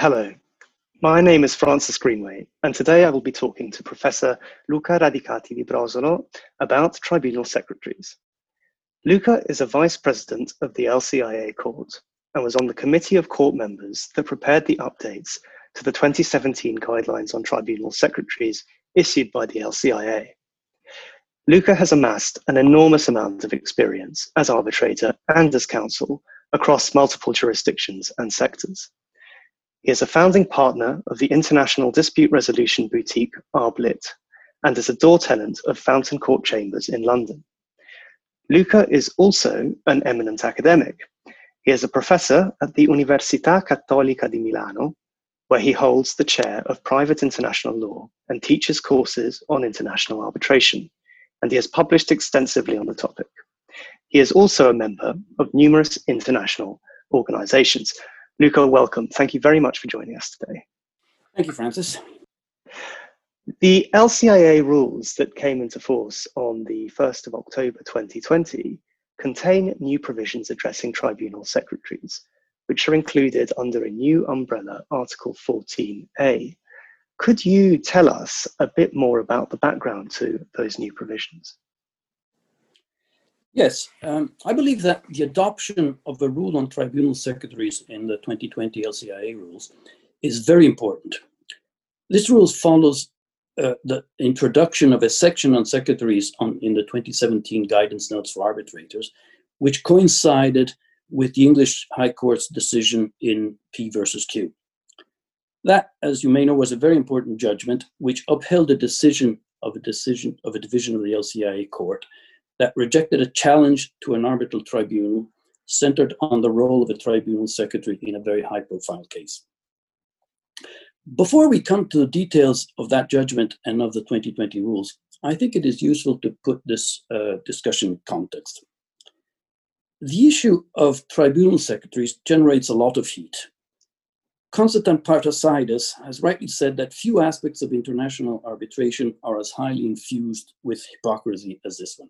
Hello, my name is Francis Greenway, and today I will be talking to Professor Luca Radicati di Brozolo about tribunal secretaries. Luca is a vice president of the LCIA court and was on the committee of court members that prepared the updates to the 2017 guidelines on tribunal secretaries issued by the LCIA. Luca has amassed an enormous amount of experience as arbitrator and as counsel across multiple jurisdictions and sectors. He is a founding partner of the international dispute resolution boutique Arblit and is a door tenant of Fountain Court Chambers in London. Luca is also an eminent academic. He is a professor at the Università Cattolica di Milano, where he holds the chair of private international law and teaches courses on international arbitration, and he has published extensively on the topic. He is also a member of numerous international organizations. Luca, welcome. Thank you very much for joining us today. Thank you, Francis. The LCIA rules that came into force on the 1st of October 2020 contain new provisions addressing tribunal secretaries, which are included under a new umbrella, Article 14A. Could you tell us a bit more about the background to those new provisions? Yes, um, I believe that the adoption of the rule on tribunal secretaries in the 2020 LCIA rules is very important. This rule follows uh, the introduction of a section on secretaries on, in the 2017 guidance notes for arbitrators, which coincided with the English High Court's decision in P versus Q. That, as you may know, was a very important judgment which upheld a decision of a decision of a division of the LCIA court that rejected a challenge to an arbitral tribunal centered on the role of a tribunal secretary in a very high profile case. Before we come to the details of that judgment and of the 2020 rules, I think it is useful to put this uh, discussion in context. The issue of tribunal secretaries generates a lot of heat. Constantine Partasides has rightly said that few aspects of international arbitration are as highly infused with hypocrisy as this one.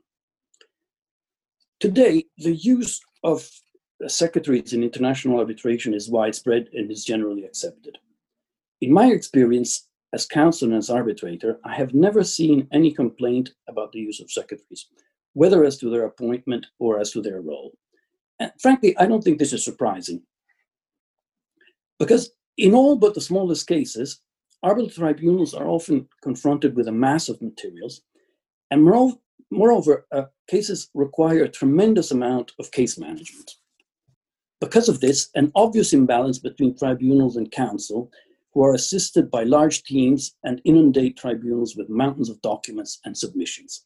Today, the use of secretaries in international arbitration is widespread and is generally accepted. In my experience as counsel and as arbitrator, I have never seen any complaint about the use of secretaries, whether as to their appointment or as to their role. And frankly, I don't think this is surprising. Because in all but the smallest cases, arbitral tribunals are often confronted with a mass of materials, and Moreover, uh, cases require a tremendous amount of case management. Because of this, an obvious imbalance between tribunals and counsel, who are assisted by large teams and inundate tribunals with mountains of documents and submissions.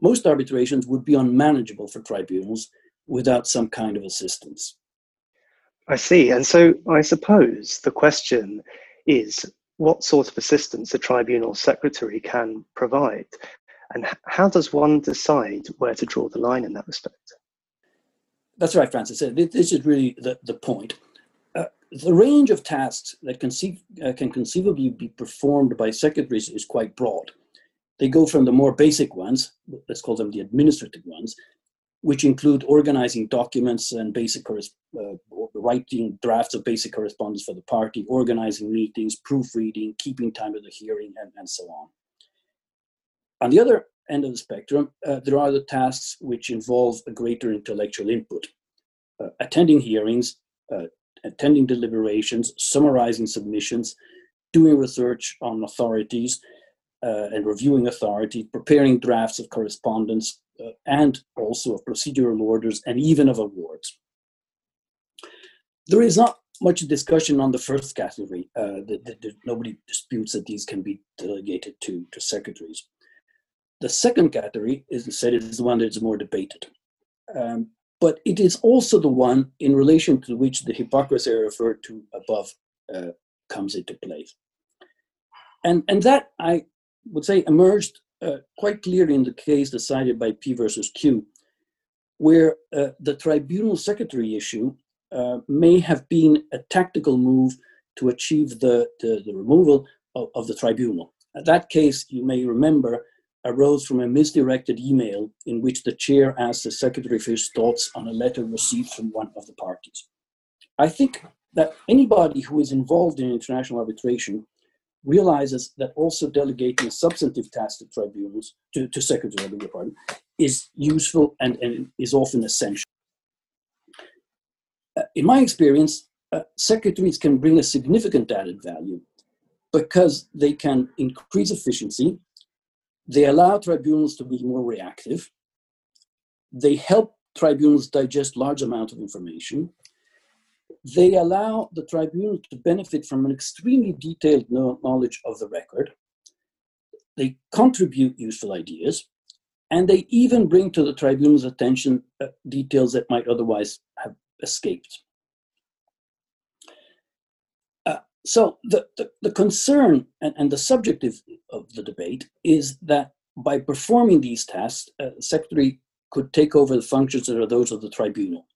Most arbitrations would be unmanageable for tribunals without some kind of assistance. I see. And so I suppose the question is what sort of assistance a tribunal secretary can provide. And how does one decide where to draw the line in that respect? That's right, Francis. This is really the, the point. Uh, the range of tasks that conceive, uh, can conceivably be performed by secretaries is quite broad. They go from the more basic ones, let's call them the administrative ones, which include organizing documents and basic uh, writing drafts of basic correspondence for the party, organizing meetings, proofreading, keeping time of the hearing, and, and so on. On the other end of the spectrum, uh, there are the tasks which involve a greater intellectual input, uh, attending hearings, uh, attending deliberations, summarizing submissions, doing research on authorities uh, and reviewing authority, preparing drafts of correspondence, uh, and also of procedural orders and even of awards. There is not much discussion on the first category. Uh, nobody disputes that these can be delegated to, to secretaries. The second category is said is the one that is more debated. Um, but it is also the one in relation to which the hypocrisy I referred to above uh, comes into play. And, and that, I would say, emerged uh, quite clearly in the case decided by P versus Q, where uh, the tribunal secretary issue uh, may have been a tactical move to achieve the, the, the removal of, of, the tribunal. In that case, you may remember, arose from a misdirected email in which the chair asked the secretary for his thoughts on a letter received from one of the parties. I think that anybody who is involved in international arbitration realizes that also delegating substantive tasks to tribunals, to, to secretaries, of the pardon, is useful and, and is often essential. Uh, in my experience, uh, secretaries can bring a significant added value because they can increase efficiency, they allow tribunals to be more reactive, they help tribunals digest large amounts of information, they allow the tribunal to benefit from an extremely detailed knowledge of the record. They contribute useful ideas, and they even bring to the tribunal's attention uh, details that might otherwise have escaped. Uh, so the, the, the concern and, and, the subject of, of, the debate is that by performing these tasks, uh, secretary could take over the functions that are those of the tribunal,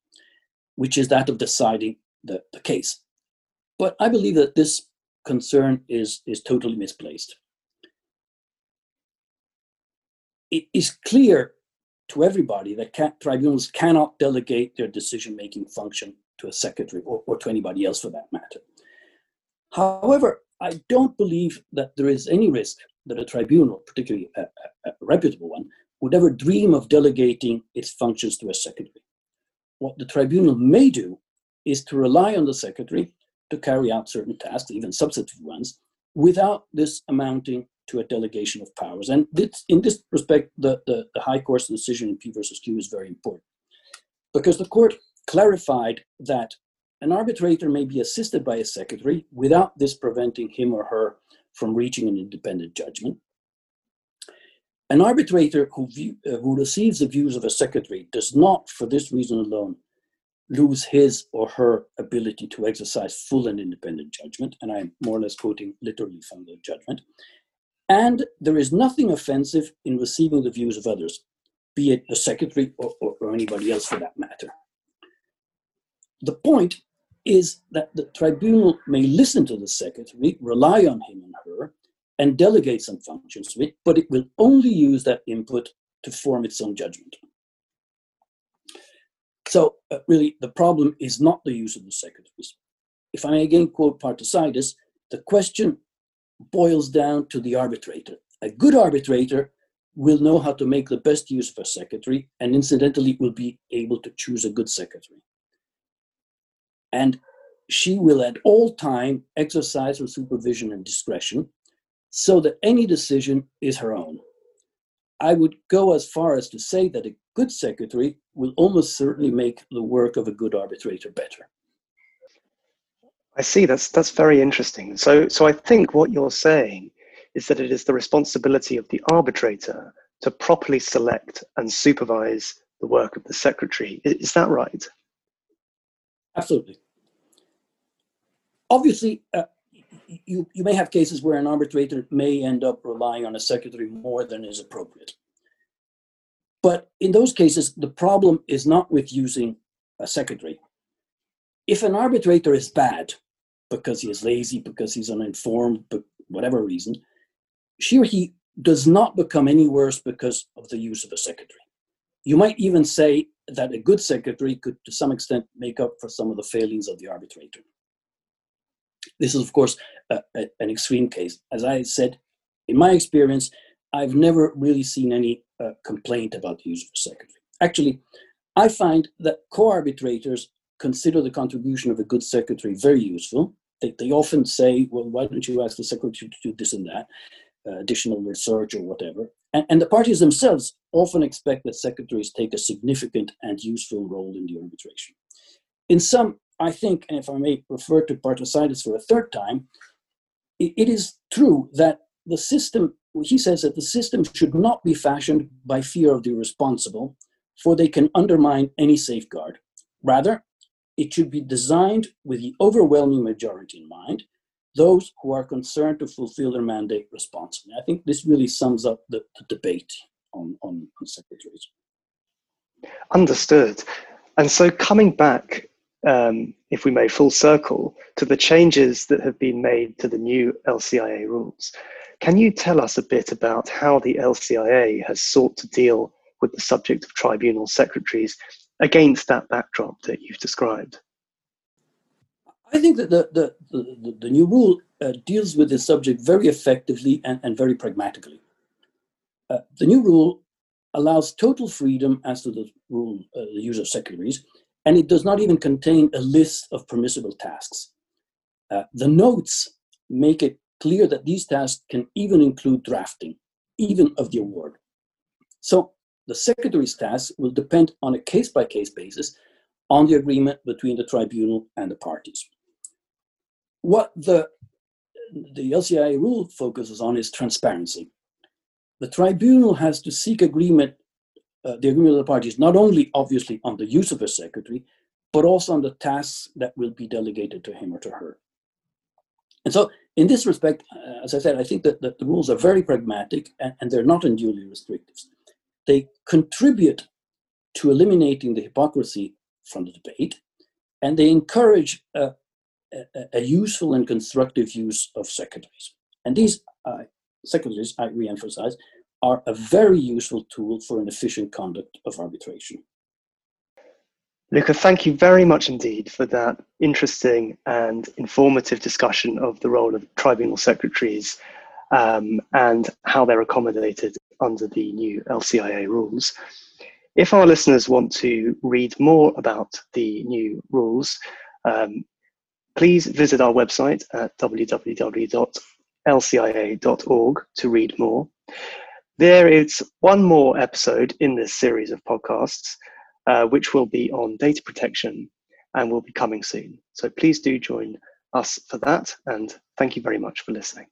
which is that of deciding the, the case. But I believe that this concern is, is totally misplaced. It is clear to everybody that tribunals cannot delegate their decision making function to a secretary or, or to anybody else for that matter. However, I don't believe that there is any risk that a tribunal, particularly a, a, a reputable one, would ever dream of delegating its functions to a secretary. What the tribunal may do is to rely on the secretary to carry out certain tasks, even substantive ones, without this amounting to a delegation of powers. And this, in this respect, the, the, the High Court's decision in P versus Q is very important because the court clarified that an arbitrator may be assisted by a secretary without this preventing him or her from reaching an independent judgment. An arbitrator who, view, uh, who receives the views of a secretary does not, for this reason alone, lose his or her ability to exercise full and independent judgment. And I'm more or less quoting literally from the judgment. And there is nothing offensive in receiving the views of others, be it the secretary or, or, or anybody else for that matter. The point is that the tribunal may listen to the secretary, rely on him and her, and delegate some functions to it, but it will only use that input to form its own judgment. So uh, really, the problem is not the use of the secretaries. If I may again quote Partasides, the question boils down to the arbitrator. A good arbitrator will know how to make the best use of a secretary, and incidentally, will be able to choose a good secretary. And she will at all time exercise her supervision and discretion so that any decision is her own. I would go as far as to say that a good secretary will almost certainly make the work of a good arbitrator better. I see. That's that's very interesting. So so I think what you're saying is that it is the responsibility of the arbitrator to properly select and supervise the work of the secretary. Is that right? Absolutely. Obviously, uh, you, you may have cases where an arbitrator may end up relying on a secretary more than is appropriate. But in those cases, the problem is not with using a secretary. If an arbitrator is bad because he is lazy, because he's uninformed, but whatever reason, she or he does not become any worse because of the use of a secretary. You might even say that a good secretary could, to some extent, make up for some of the failings of the arbitrator. This is, of course, a, a, an extreme case. As I said, in my experience, I've never really seen any uh, complaint about the use of a secretary. Actually, I find that co-arbitrators consider the contribution of a good secretary very useful. They, they often say, well, why don't you ask the secretary to do this and that, uh, additional research or whatever. And, and the parties themselves often expect that secretaries take a significant and useful role in the arbitration. In some I think, and if I may refer to Partasides for a third time, it, it is true that the system, he says that the system should not be fashioned by fear of the irresponsible, for they can undermine any safeguard. Rather, it should be designed with the overwhelming majority in mind, those who are concerned to fulfill their mandate responsibly. I think this really sums up the, the debate on, on, on secretaries. Understood. And so coming back um, if we may, full circle to the changes that have been made to the new LCIA rules. Can you tell us a bit about how the LCIA has sought to deal with the subject of tribunal secretaries against that backdrop that you've described? I think that the, the, the, the new rule uh, deals with this subject very effectively and, and very pragmatically. Uh, the new rule allows total freedom as to the rule, uh, the use of secondaries, and it does not even contain a list of permissible tasks. Uh, the notes make it clear that these tasks can even include drafting, even of the award. So the secretary's tasks will depend on a case by case basis on the agreement between the tribunal and the parties. What the, the LCIA rule focuses on is transparency. The tribunal has to seek agreement, uh, the agreement of the parties, not only obviously on the use of a secretary, but also on the tasks that will be delegated to him or to her. And so, in this respect, uh, as I said, I think that, that, the rules are very pragmatic and, and they're not unduly restrictive. They contribute to eliminating the hypocrisy from the debate, and they encourage a, a, useful and constructive use of secretaries. And these uh, secretaries, I re-emphasize, are a very useful tool for an efficient conduct of arbitration. Luca, thank you very much indeed for that interesting and informative discussion of the role of tribunal secretaries um, and how they're accommodated under the new LCIA rules. If our listeners want to read more about the new rules, um, please visit our website at www.lcia.org to read more. There is one more episode in this series of podcasts uh, which will be on data protection and will be coming soon. So please do join us for that. And thank you very much for listening.